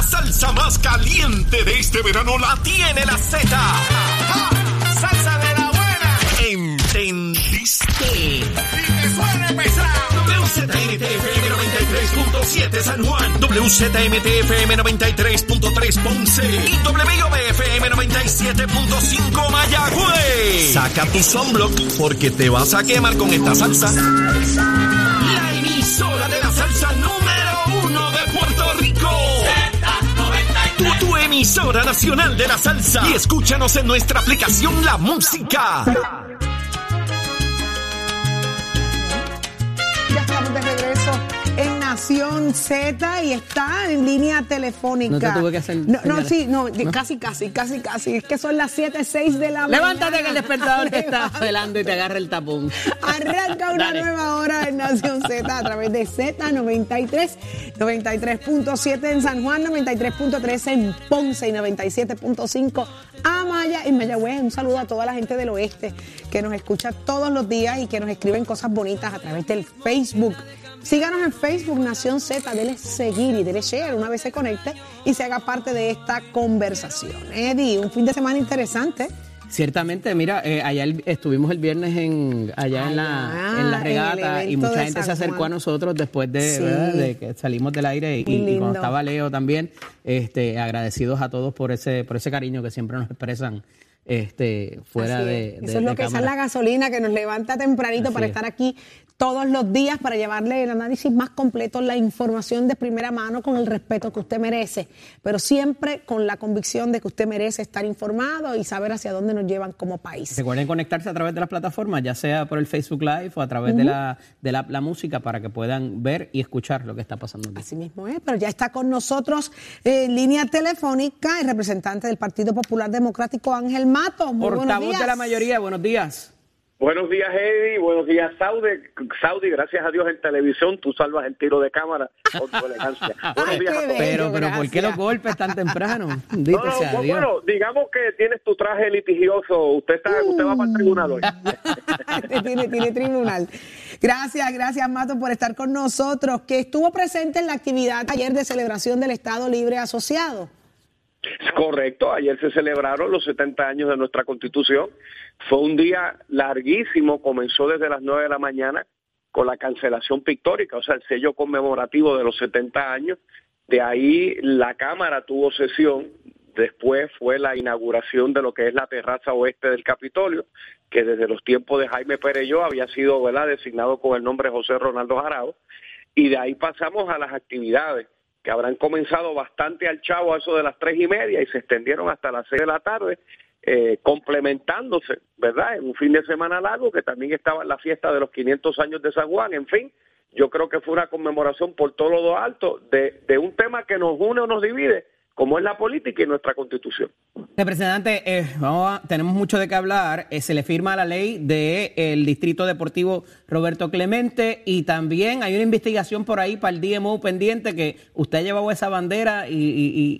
La salsa más caliente de este verano la tiene la Z. ¡Salsa de la buena! ¿Entendiste? ¡Y que suene pesado! WZMTFM 93.7 San Juan, WZMTFM 93.3 Ponce y WIOBFM 97.5 Mayagüez. Saca tu sunblock porque te vas a quemar con esta salsa. La emisora de la salsa número emisora nacional de la salsa. Y escúchanos en nuestra aplicación La Música. Nación Z y está en línea telefónica. No te tuve que hacer No, no, sí, no, casi, casi, casi, casi. Es que son las 7, 6 de la Levántate mañana. que el despertador te está Levántate. velando y te agarra el tapón. Arranca una Dale. nueva hora en Nación Z a través de Z93, 93.7 en San Juan, 93.3 en Ponce y 97.5 a Maya y Mayagüez. Un saludo a toda la gente del oeste que nos escucha todos los días y que nos escriben cosas bonitas a través del Facebook. Síganos en Facebook, Nación Z, dele seguir y dele share una vez se conecte y se haga parte de esta conversación. Eddie, un fin de semana interesante. Ciertamente, mira, eh, allá el- estuvimos el viernes en, allá en la, Allá, en la en regata y mucha gente se acercó a nosotros después de, Sí. ¿verdad? de que salimos del aire y, cuando estaba Leo también, este, agradecidos a todos por ese, por ese cariño que siempre nos expresan este, fuera Así de, es. de- Eso es lo de que esa es la gasolina que nos levanta tempranito Así para es. estar aquí todos los días para llevarle el análisis más completo, la información de primera mano con el respeto que usted merece, pero siempre con la convicción de que usted merece estar informado y saber hacia dónde nos llevan como país. Recuerden conectarse a través de las plataformas, ya sea por el Facebook Live o a través de, la, de la, la música para que puedan ver y escuchar lo que está pasando aquí. Así mismo es, pero ya está con nosotros eh, en línea telefónica el representante del Partido Popular Democrático, Ángel Mato. Muy buenos Portavoz días. de la mayoría, buenos días. Buenos días, Eddie. Buenos días, Saudi. Saudi, gracias a Dios en televisión tú salvas el tiro de cámara con tu elegancia. Buenos Ay, días a todos. Pero, pero ¿por qué los golpes tan temprano? No, sea bueno, digamos que tienes tu traje litigioso. Usted está, usted va para el tribunal hoy. tiene, tiene tribunal. Gracias, gracias Mato por estar con nosotros, que estuvo presente en la actividad ayer de celebración del Estado Libre Asociado. Es correcto, ayer se celebraron los 70 años de nuestra constitución. Fue un día larguísimo, comenzó desde las 9 de la mañana con la cancelación pictórica, o sea, el sello conmemorativo de los 70 años. De ahí la Cámara tuvo sesión, después fue la inauguración de lo que es la terraza oeste del Capitolio, que desde los tiempos de Jaime Pereyó había sido designado con el nombre José Ronaldo Jarao, y de ahí pasamos a las actividades que habrán comenzado bastante al chavo a eso de las tres y media y se extendieron hasta las seis de la tarde, eh, complementándose, ¿verdad? En un fin de semana largo que también estaba en la fiesta de los 500 años de San Juan, en fin, yo creo que fue una conmemoración por todo lo alto de, de un tema que nos une o nos divide, como es la política y nuestra constitución. Representante, eh, vamos a- tenemos mucho de qué hablar. Eh, se le firma la ley del Distrito Deportivo Roberto Clemente y también hay una investigación por ahí para el DMO pendiente que usted ha llevado esa bandera y, y-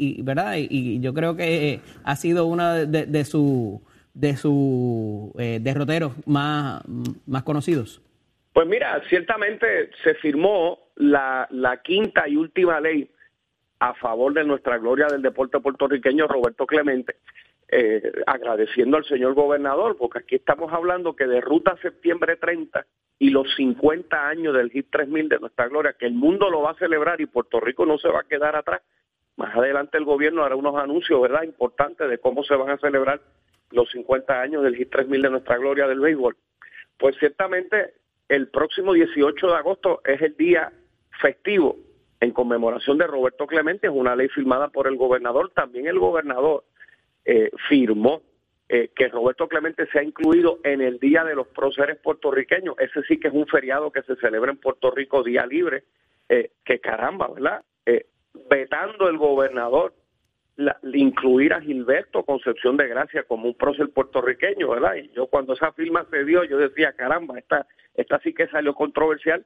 y- y, ¿verdad? Y, y yo creo que eh, ha sido uno de, de, de su de sus eh, derroteros más, más conocidos. Pues mira, ciertamente se firmó la, la quinta y última ley a favor de nuestra gloria del deporte puertorriqueño, Roberto Clemente, eh, agradeciendo al señor gobernador, porque aquí estamos hablando que de Ruta Septiembre 30 y los 50 años del HIT 3000 de nuestra gloria, que el mundo lo va a celebrar y Puerto Rico no se va a quedar atrás. Más adelante el gobierno hará unos anuncios, ¿verdad?, importantes de cómo se van a celebrar los 50 años del HIT 3000 de nuestra gloria del béisbol. Pues ciertamente el próximo 18 de agosto es el día festivo en conmemoración de Roberto Clemente, es una ley firmada por el gobernador. También el gobernador eh, firmó eh, que Roberto Clemente se ha incluido en el Día de los Próceres Puertorriqueños. Ese sí que es un feriado que se celebra en Puerto Rico, día libre, eh, que caramba, ¿verdad? Vetando el gobernador la- incluir a Gilberto Concepción de Gracia como un prócer puertorriqueño, ¿verdad? Y yo cuando esa firma se dio, yo decía, caramba, esta, esta sí que salió controversial.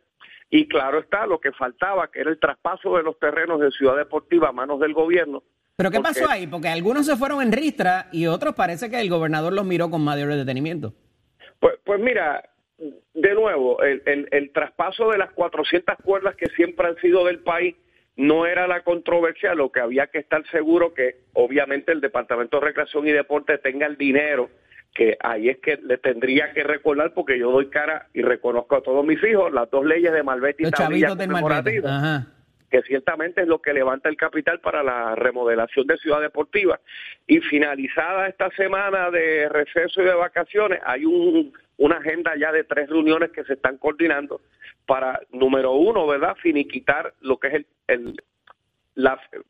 Y claro está, lo que faltaba, que era el traspaso de los terrenos de Ciudad Deportiva a manos del gobierno. ¿Pero qué Porque- pasó ahí? Porque algunos se fueron en ristra y otros parece que el gobernador los miró con mayor detenimiento. Pues, pues mira, de nuevo, el, el- el traspaso de las 400 cuerdas que siempre han sido del país, no era la controversia, lo que había que estar seguro que obviamente el Departamento de Recreación y Deporte tenga el dinero, que ahí es que le tendría que recordar porque yo doy cara y reconozco a todos mis hijos las dos leyes de Malvete y Los tablilla chavitos del Malvete. conmemorativa Ajá. que ciertamente es lo que levanta el capital para la remodelación de Ciudad Deportiva. Y finalizada esta semana de receso y de vacaciones, hay un, una agenda ya de tres reuniones que se están coordinando para, número uno, ¿verdad?, finiquitar lo que es el, el-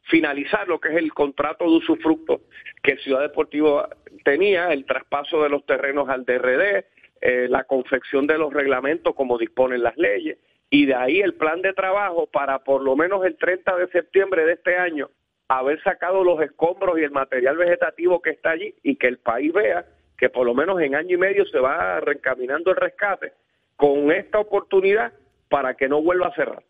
finalizar lo que es el contrato de usufructo que Ciudad Deportiva tenía, el traspaso de los terrenos al DRD, eh, la confección de los reglamentos como disponen las leyes, y de ahí el plan de trabajo para por lo menos el 30 de septiembre de este año haber sacado los escombros y el material vegetativo que está allí y que el país vea que por lo menos en año y medio se va reencaminando el rescate con esta oportunidad para que no vuelva a cerrar.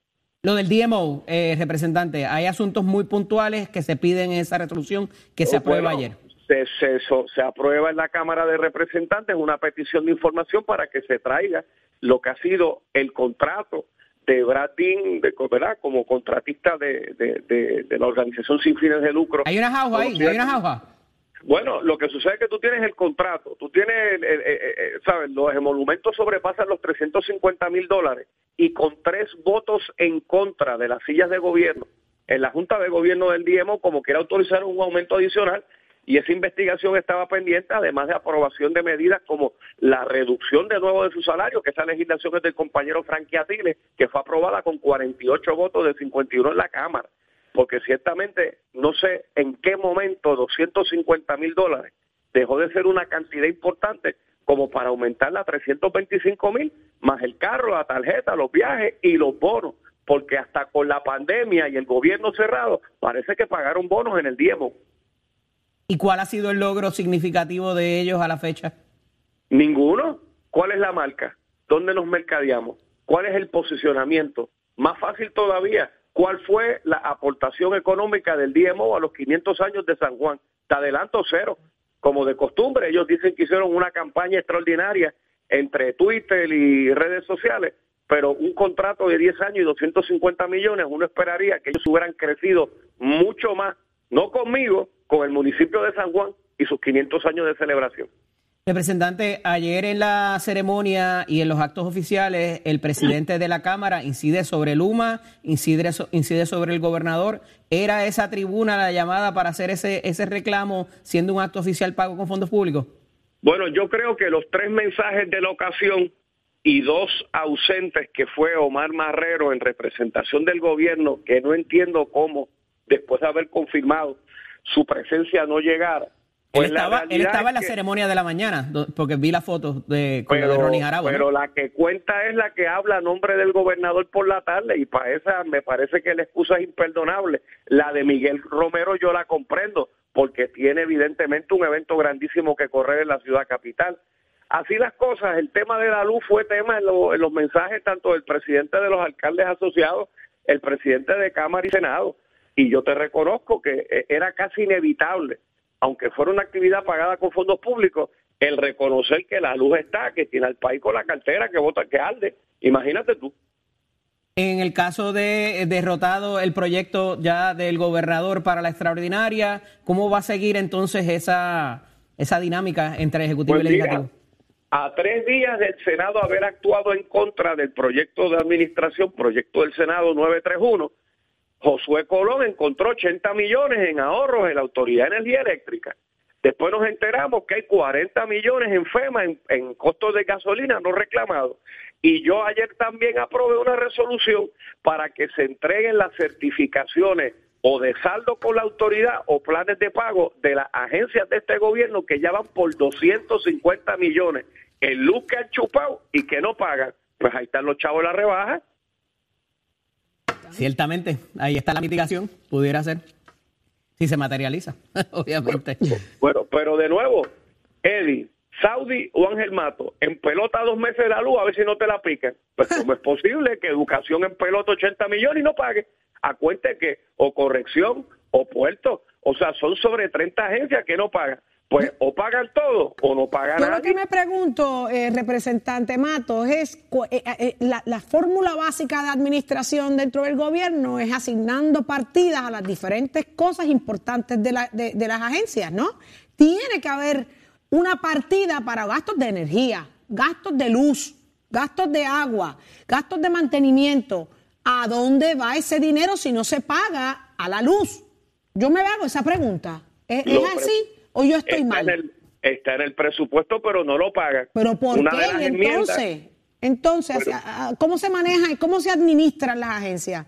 Lo del DMO, eh, representante, hay asuntos muy puntuales que se piden en esa resolución que se aprueba bueno, ayer. Se, se, so- se aprueba en la Cámara de Representantes una petición de información para que se traiga lo que ha sido el contrato de Brad Dean, de, ¿verdad? como contratista de, de, de- de la organización sin fines de lucro. Hay una jauja ahí, hay una jauja. Bueno, lo que sucede es que tú tienes el contrato, tú tienes, ¿sabes? Los emolumentos sobrepasan los 350 mil dólares y con tres votos en contra de las sillas de gobierno en la Junta de Gobierno del DIEMO, como quiera autorizar un aumento adicional y esa investigación estaba pendiente, además de aprobación de medidas como la reducción de nuevo de su salario, que esa legislación es del compañero Frankie Atile, que fue aprobada con 48 votos de 51 en la Cámara porque ciertamente no sé en qué momento 250 mil dólares dejó de ser una cantidad importante como para aumentarla a 325 mil, más el carro, la tarjeta, los viajes y los bonos, porque hasta con la pandemia y el gobierno cerrado, parece que pagaron bonos en el diemo. ¿Y cuál ha sido el logro significativo de ellos a la fecha? Ninguno. ¿Cuál es la marca? ¿Dónde nos mercadeamos? ¿Cuál es el posicionamiento? Más fácil todavía, ¿cuál fue la aportación económica del DMO a los 500 años de San Juan? Te adelanto cero. Como de costumbre, ellos dicen que hicieron una campaña extraordinaria entre Twitter y redes sociales, pero un contrato de 10 años y 250 millones, uno esperaría que ellos hubieran crecido mucho más, no conmigo, con el municipio de San Juan y sus 500 años de celebración. Representante, ayer en la ceremonia y en los actos oficiales, el presidente de la Cámara incide sobre Luma, incide, incide sobre el gobernador. ¿Era esa tribuna la llamada para hacer ese, ese reclamo siendo un acto oficial pago con fondos públicos? Bueno, yo creo que los tres mensajes de la ocasión y dos ausentes que fue Omar Marrero en representación del gobierno, que no entiendo cómo, después de haber confirmado su presencia no llegara. Pues él la estaba, él estaba es en la que- ceremonia de la mañana, porque vi la foto de, Ronnie Jarabo. ¿no? pero la que cuenta es la que habla a nombre del gobernador por la tarde y para esa me parece que la excusa es imperdonable. La de Miguel Romero yo la comprendo porque tiene evidentemente un evento grandísimo que correr en la ciudad capital. Así las cosas, el tema de la luz fue tema en, lo- en los mensajes tanto del presidente de los alcaldes asociados, el presidente de Cámara y Senado. Y yo te reconozco que eh, era casi inevitable aunque fuera una actividad pagada con fondos públicos, el reconocer que la luz está, que tiene al país con la cartera, que vota, que arde. Imagínate tú. En el caso de eh, derrotado el proyecto ya del gobernador para la extraordinaria, ¿cómo va a seguir entonces esa, esa dinámica entre Ejecutivo y día. Legislativo? A tres días del Senado haber actuado en contra del proyecto de administración, proyecto del Senado 931, Josué Colón encontró 80 millones en ahorros en la Autoridad de Energía Eléctrica. Después nos enteramos que hay 40 millones en FEMA en, costos de gasolina no reclamados. Y yo ayer también aprobé una resolución para que se entreguen las certificaciones o de saldo con la autoridad o planes de pago de las agencias de este gobierno que ya van por 250 millones en luz que han chupado y que no pagan. Pues ahí están los chavos de la rebaja. Ciertamente, ahí está la mitigación, pudiera ser, si se materializa, obviamente. Bueno, pero de nuevo, Eddie, Saudi o Ángel Mato, en pelota dos meses la luz, a ver si no te la pican. Pues cómo es posible que educación en pelota 80 millones y no pague. A cuenta que o corrección o puerto, o sea, son sobre 30 agencias que no pagan. Pues o pagan todo o no pagan Yo nada. lo que me pregunto, eh, representante Matos, es cu- eh, eh, la, la fórmula básica de administración dentro del gobierno es asignando partidas a las diferentes cosas importantes de, la- de- de las agencias, ¿no? Tiene que haber una partida para gastos de energía, gastos de luz, gastos de agua, gastos de mantenimiento. ¿A dónde va ese dinero si no se paga a la luz? Yo me hago esa pregunta. ¿Es, así o yo estoy está mal? En el, está en el presupuesto, pero no lo pagan. Pero ¿por Una qué? enmiendas- entonces, entonces, Pero- ¿a- a- ¿cómo se maneja y cómo se administran las agencias?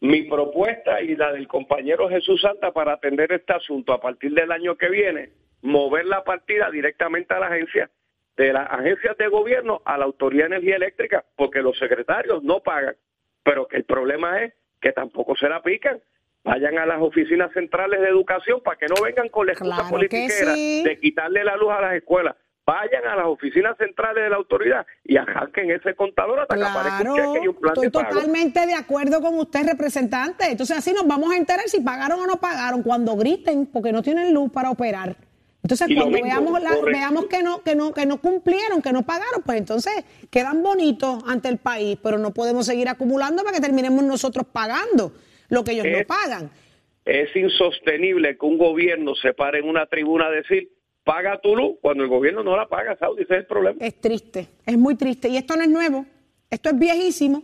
Mi propuesta y la del compañero Jesús Santa para atender este asunto a partir del año que viene, mover la partida directamente a la agencia, de las agencias de gobierno a la Autoridad de Energía Eléctrica, porque los secretarios no pagan, pero que el problema es que tampoco se la pican. Vayan a las oficinas centrales de educación para que no vengan con la excusa Claro politiquera sí. de quitarle la luz a las escuelas. Vayan a las oficinas centrales de la autoridad y arranquen ese contador hasta que aparezca un cheque y un plan estoy de pago. totalmente de acuerdo con usted, representante. Entonces así nos vamos a enterar si pagaron o no pagaron cuando griten porque no tienen luz para operar. Entonces Y cuando mismo, veamos la- veamos que no que no que no cumplieron, que no pagaron, pues entonces quedan bonitos ante el país, pero no podemos seguir acumulando para que terminemos nosotros pagando lo que ellos no pagan. Es insostenible que un gobierno se pare en una tribuna a decir, paga tu luz, cuando el gobierno no la paga, Saudi, ese es el problema. Es triste, es muy triste. Y esto no es nuevo, esto es viejísimo.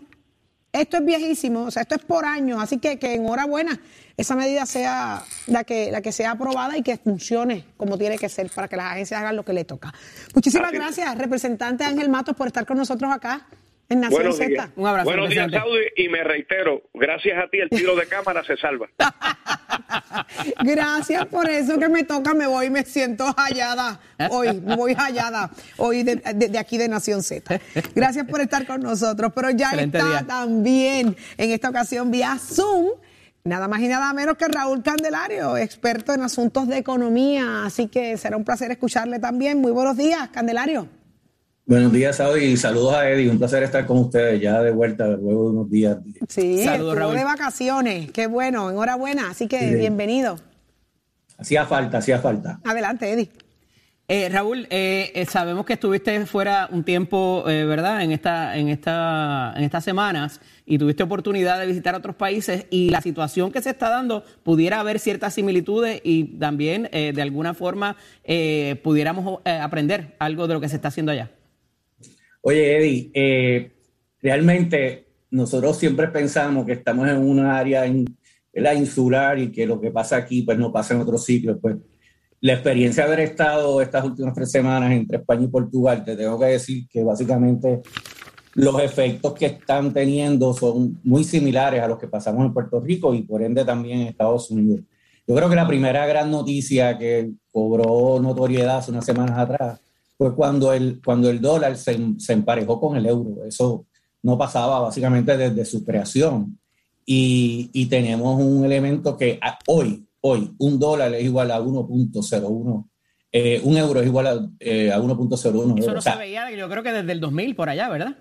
Esto es viejísimo, o sea, esto es por años, así que, que enhorabuena, esa medida sea la que, la que sea aprobada y que funcione como tiene que ser para que las agencias hagan lo que le toca. Muchísimas Así gracias, representante Ángel Matos, por estar con nosotros acá en Nación Buenos Z. días. Un abrazo, Buenos días. Saudi, y me reitero, gracias a ti el tiro de cámara se salva. Gracias por eso que me toca, me voy, me siento hallada hoy, me voy hallada hoy de, de- de aquí de Nación Z. Gracias por estar con nosotros, pero ya Excelente está día. también en esta ocasión vía Zoom. Nada más y nada menos que Raúl Candelario, experto en asuntos de economía. Así que será un placer escucharle también. Muy buenos días, Candelario. Buenos días, Saudi, y saludos a Eddie. Un placer estar con ustedes ya de vuelta luego de unos días. Sí, Saludos, Raúl. de vacaciones. Qué bueno, enhorabuena. Así que Sí. bienvenido. Hacía falta, hacía falta. Adelante, Eddie. Eh, Raúl, eh, eh, sabemos que estuviste fuera un tiempo, eh, ¿verdad? En esta, en esta, en estas semanas y tuviste oportunidad de visitar otros países y la situación que se está dando pudiera haber ciertas similitudes y también eh, de alguna forma eh, pudiéramos eh, aprender algo de lo que se está haciendo allá. Oye, Eddie, eh, realmente nosotros siempre pensamos que estamos en una área ¿verdad? insular y que lo que pasa aquí pues no pasa en otros sitios. Pues la experiencia de haber estado estas últimas tres semanas entre España y Portugal, te tengo que decir que básicamente los efectos que están teniendo son muy similares a los que pasamos en Puerto Rico y por ende también en Estados Unidos. Yo creo que la primera gran noticia que cobró notoriedad hace unas semanas atrás fue cuando el, cuando el dólar se, se emparejó con el euro. Eso no pasaba básicamente desde su creación. Y, y tenemos un elemento que a- hoy, hoy, un dólar es igual a 1.01, eh, un euro es igual a, eh, a 1.01. Eso no O sea, se veía, yo creo que desde el 2000 por allá, ¿verdad?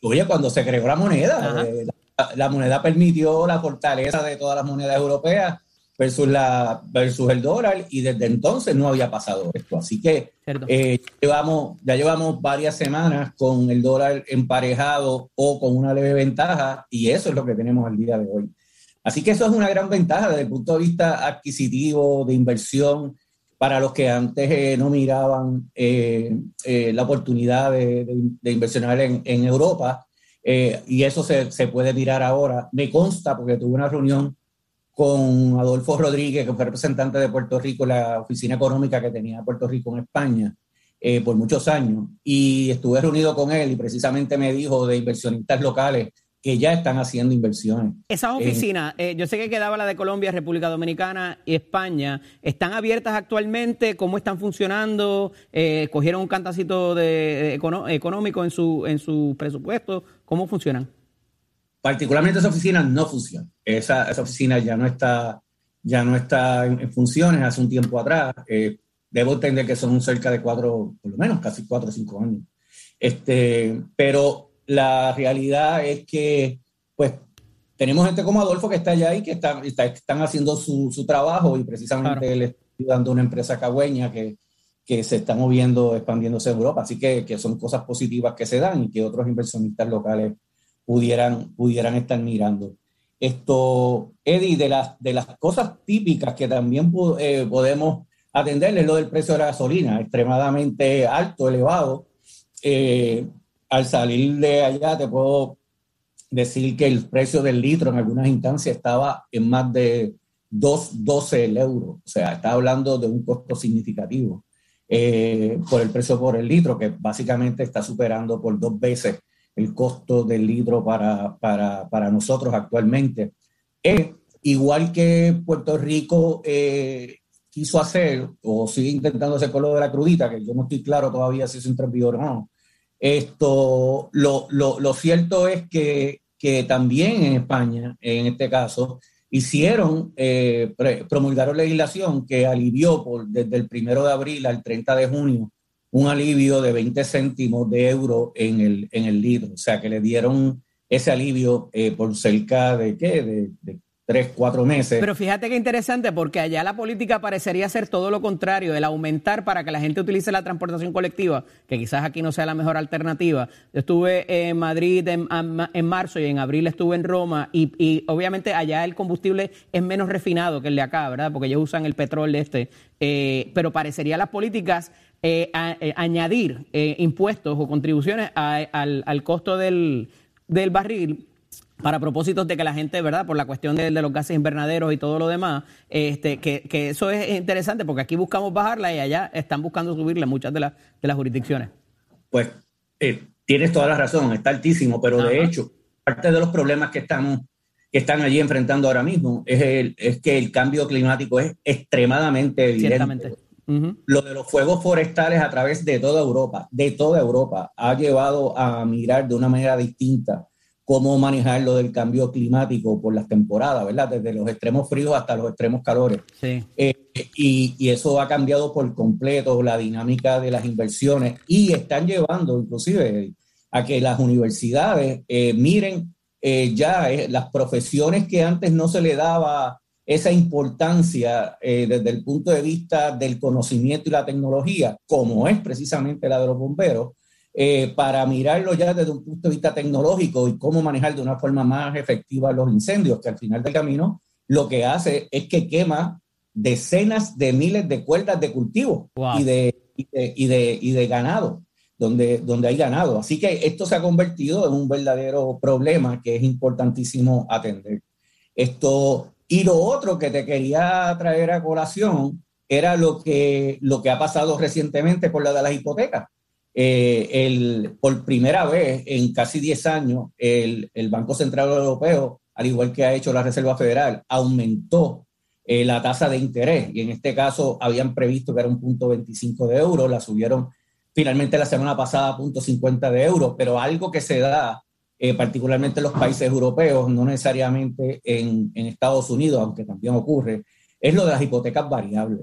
Oye, cuando se creó la moneda, eh, la, la moneda permitió la fortaleza de todas las monedas europeas versus, la, versus el dólar y desde entonces no había pasado esto. Así que eh, llevamos, ya llevamos varias semanas con el dólar emparejado o con una leve ventaja y eso es lo que tenemos al día de hoy. Así que eso es una gran ventaja desde el punto de vista adquisitivo, de inversión, para los que antes eh, no miraban eh, la oportunidad de, de, de inversionar en, en Europa. y eso se, se puede mirar ahora. Me consta, porque tuve una reunión con Adolfo Rodríguez, que fue representante de Puerto Rico, la oficina económica que tenía Puerto Rico en España eh, por muchos años, y estuve reunido con él y precisamente me dijo de inversionistas locales que ya están haciendo inversiones. Esas oficinas, eh, yo sé que quedaba la de Colombia, República Dominicana y España, ¿están abiertas actualmente? ¿Cómo están funcionando? Eh, ¿Cogieron un cantacito de, económico en su, en su presupuesto? ¿Cómo funcionan? Particularmente esa oficina no funciona. Esa, esa oficina ya no está, ya no está en, en funciones hace un tiempo atrás. Eh, debo entender que son cerca de cuatro, por lo menos casi cuatro o cinco años. Este, pero la realidad es que, pues, tenemos gente como Adolfo que está allá y que está, está- están haciendo su, su trabajo y precisamente Claro. él ayudando a una empresa cagüeña que, que se está moviendo, expandiéndose en Europa. Así que, que, son cosas positivas que se dan y que otros inversionistas locales pudieran, pudieran estar mirando. Esto, Eddie, de las, de las cosas típicas que también eh, podemos atender es lo del precio de la gasolina, extremadamente alto, elevado. Eh, al salir de allá te puedo decir que el precio del litro en algunas instancias estaba en más de 2,12 euros. O sea, está hablando de un costo significativo eh, por el precio por el litro, que básicamente está superando por dos veces el costo del litro para, para, para nosotros actualmente. Eh, igual que Puerto Rico eh, quiso hacer, o sigue intentando hacer con lo de la crudita, que yo no estoy claro todavía si es un o no. Esto, lo, lo, lo cierto es que, que, también en España, en este caso, hicieron, eh, promulgaron legislación que alivió por, desde el primero de abril al 30 de junio un alivio de 20 céntimos de euro en el, en el litro. O sea, que le dieron ese alivio eh, por cerca de, ¿qué? De, tres, cuatro meses. Pero fíjate qué interesante, porque allá la política parecería ser todo lo contrario, el aumentar para que la gente utilice la transportación colectiva, que quizás aquí no sea la mejor alternativa. Yo estuve en Madrid en, en marzo y en abril estuve en Roma y, y, obviamente allá el combustible es menos refinado que el de acá, ¿verdad? Porque ellos usan el petróleo este. Eh, pero parecería las políticas eh, a, eh, añadir eh, impuestos o contribuciones a, al, al, costo del, del, barril para propósitos de que la gente, ¿verdad? Por la cuestión de, de los gases invernaderos y todo lo demás, este, que, que, eso es interesante porque aquí buscamos bajarla y allá están buscando subirla muchas de, la, de las jurisdicciones. Pues tienes toda la razón, está altísimo, pero Ajá. de hecho, parte de los problemas que estamos que están allí enfrentando ahora mismo es, el, es que el cambio climático es extremadamente evidente. Ciertamente. Uh -huh. Lo de los fuegos forestales a través de toda Europa, de toda Europa, ha llevado a mirar de una manera distinta cómo manejar lo del cambio climático por las temporadas, ¿verdad? Desde los extremos fríos hasta los extremos calores. Sí. Eh, y, y, eso ha cambiado por completo la dinámica de las inversiones y están llevando inclusive a que las universidades eh, miren eh, ya las profesiones que antes no se le daba esa importancia eh, desde el punto de vista del conocimiento y la tecnología, como es precisamente la de los bomberos, eh, para mirarlo ya desde un punto de vista tecnológico y cómo manejar de una forma más efectiva los incendios, que al final del camino lo que hace es que quema decenas de miles de cuerdas de cultivo wow. y, de, y, de, y, de, y de ganado. Donde, donde hay ganado. Así que esto se ha convertido en un verdadero problema que es importantísimo atender. Esto, y lo otro que te quería traer a colación era lo que, lo que ha pasado recientemente por la de las hipotecas. Eh, el, por primera vez en casi 10 años, el, el, Banco Central Europeo, al igual que ha hecho la Reserva Federal, aumentó eh, la tasa de interés. Y en este caso habían previsto que era un punto 25 de euros, la subieron finalmente la semana pasada a punto 50 de euros, pero algo que se da eh, particularmente en los países europeos, no necesariamente en, en, Estados Unidos, aunque también ocurre, es lo de las hipotecas variables.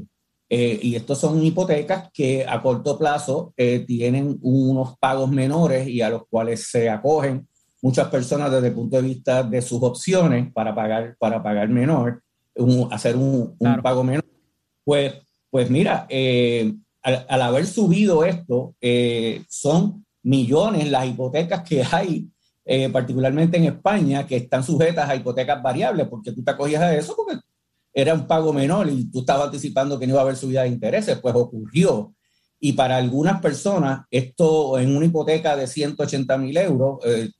Eh, y estos son hipotecas que a corto plazo eh, tienen unos pagos menores y a los cuales se acogen muchas personas desde el punto de vista de sus opciones para pagar, para pagar menor, un, hacer un, claro. un, pago menor. Pues, pues mira, eh, al, al, haber subido esto, son millones las hipotecas que hay eh, particularmente en España, que están sujetas a hipotecas variables, porque tú te acogías a eso porque era un pago menor y tú estabas anticipando que no iba a haber subida de intereses, pues ocurrió. Y para algunas personas, esto en una hipoteca de 180 mil euros, eh,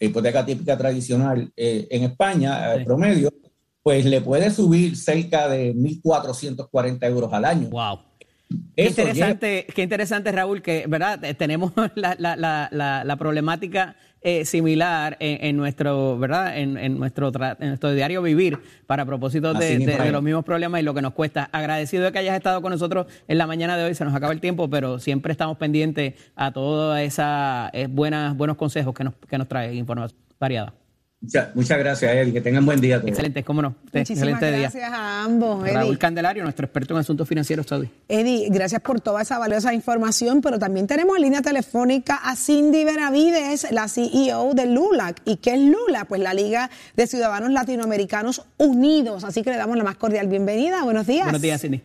hipoteca típica tradicional eh, en España, sí. promedio, pues le puede subir cerca de 1.440 euros al año. ¡Wow! Qué interesante, qué interesante, Raúl, que verdad tenemos la, la, la, la problemática eh, similar en, en, nuestro, ¿verdad? En, en nuestro en nuestro diario vivir para propósito de, de, de, los mismos problemas y lo que nos cuesta. Agradecido de que hayas estado con nosotros en la mañana de hoy. Se nos acaba el tiempo, pero siempre estamos pendientes a todos esos eh, buenas, buenos consejos que nos, que nos trae información variada. Muchas, muchas gracias, Eddie. Que tengan buen día. Todos. Excelente, cómo no. Muchísimas Excelente gracias día. a ambos. Eddie. Raúl Candelario, nuestro experto en asuntos financieros, Saudi. Eddie, gracias por toda esa valiosa información, pero también tenemos en línea telefónica a Cindy Benavides, la CEO de LULAC. ¿Y qué es LULAC? Pues la Liga de Ciudadanos Latinoamericanos Unidos. Así que le damos la más cordial bienvenida. Buenos días. Buenos días, Cindy.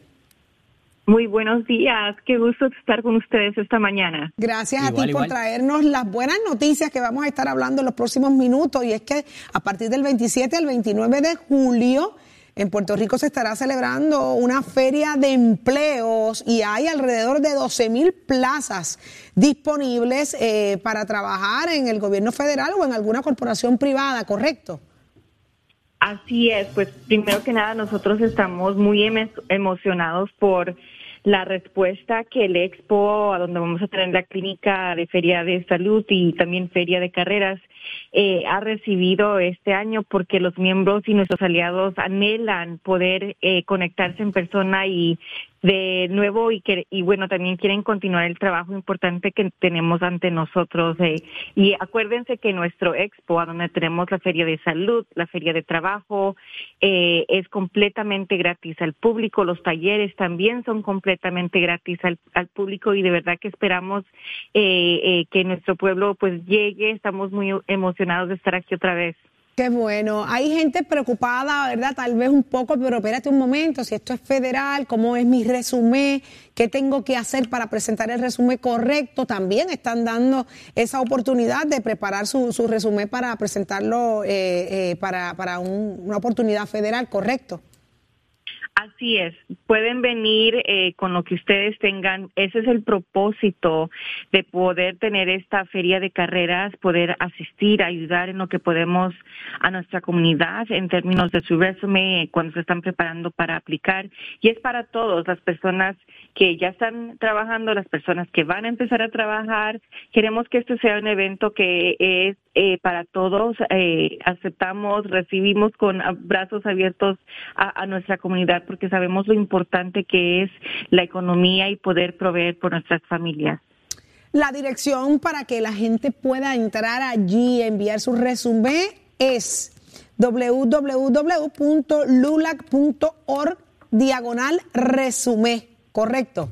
Muy buenos días, qué gusto estar con ustedes esta mañana. Gracias a Igual, ti por traernos las buenas noticias que vamos a estar hablando en los próximos minutos y es que a partir del 27 al 29 de julio en Puerto Rico se estará celebrando una feria de empleos y hay alrededor de 12 mil plazas disponibles eh, para trabajar en el gobierno federal o en alguna corporación privada, ¿correcto? Así es, pues primero que nada nosotros estamos muy emo- emocionados por la respuesta que el Expo, a donde vamos a tener la clínica de feria de salud y también feria de carreras, eh, ha recibido este año porque los miembros y nuestros aliados anhelan poder eh, conectarse en persona y de nuevo y que y bueno también quieren continuar el trabajo importante que tenemos ante nosotros eh. y acuérdense que nuestro expo a donde tenemos la feria de salud la feria de trabajo eh, es completamente gratis al público los talleres también son completamente gratis al, al público y de verdad que esperamos eh, eh, que nuestro pueblo pues llegue estamos muy emocionados de estar aquí otra vez Qué bueno. Hay gente preocupada, ¿verdad? Tal vez un poco, pero espérate un momento, si esto es federal, ¿cómo es mi resumen? ¿Qué tengo que hacer para presentar el resumen correcto? También están dando esa oportunidad de preparar su, su resumen para presentarlo eh, eh, para, para un- una oportunidad federal, ¿correcto? Así es, pueden venir eh, con lo que ustedes tengan. Ese es el propósito de poder tener esta feria de carreras, poder asistir, ayudar en lo que podemos a nuestra comunidad en términos de su resumen cuando se están preparando para aplicar. Y es para todos, las personas que ya están trabajando, las personas que van a empezar a trabajar. Queremos que este sea un evento que es eh, para todos. Eh, aceptamos, recibimos con brazos abiertos a, a nuestra comunidad porque sabemos lo importante que es la economía y poder proveer por nuestras familias. La dirección para que la gente pueda entrar allí y enviar su resumen es www.lulac.org diagonal resumen, ¿correcto?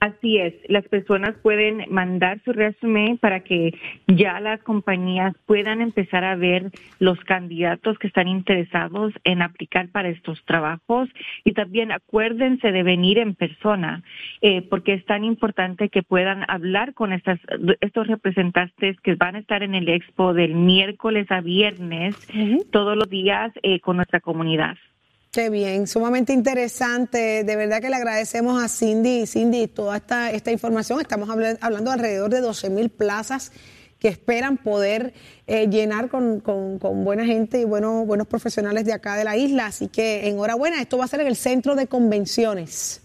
Así es, las personas pueden mandar su resumen para que ya las compañías puedan empezar a ver los candidatos que están interesados en aplicar para estos trabajos y también acuérdense de venir en persona eh, porque es tan importante que puedan hablar con estas, estos representantes que van a estar en el expo del miércoles a viernes todos los días eh, con nuestra comunidad. Qué bien, sumamente interesante. De verdad que le agradecemos a Cindy, Cindy, toda esta, esta información. Estamos habla- hablando de alrededor de 12 mil plazas que esperan poder eh, llenar con, con- con buena gente y buenos, buenos profesionales de acá de la isla. Así que enhorabuena, esto va a ser en el centro de convenciones.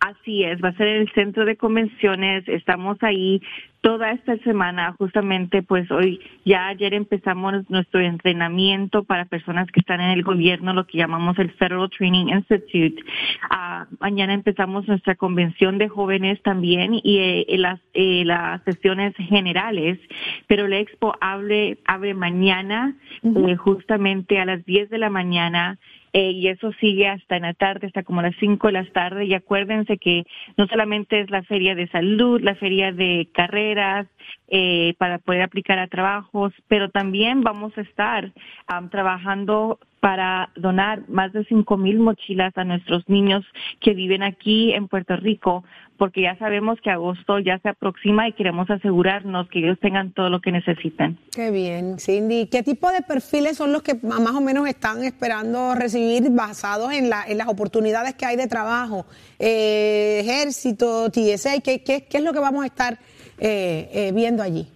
Así es, va a ser el centro de convenciones. Estamos ahí toda esta semana. Justamente, pues hoy, ya ayer empezamos nuestro entrenamiento para personas que están en el gobierno, lo que llamamos el Federal Training Institute. Ah, mañana empezamos nuestra convención de jóvenes también y eh, las, eh, las sesiones generales. Pero la expo abre, abre mañana, eh, justamente a las 10 de la mañana. Eh, y eso sigue hasta en la tarde, hasta como las 5 de la tarde. Y acuérdense que no solamente es la feria de salud, la feria de carreras, eh, para poder aplicar a trabajos, pero también vamos a estar trabajando para donar más de 5 mil mochilas a nuestros niños que viven aquí en Puerto Rico, porque ya sabemos que agosto ya se aproxima y queremos asegurarnos que ellos tengan todo lo que necesitan. Qué bien, Cindy. ¿Qué tipo de perfiles son los que más o menos están esperando recibir basados en, la- en las oportunidades que hay de trabajo? Eh, ejército, TSA, ¿qué, qué, qué es lo que vamos a estar eh, eh, viendo allí?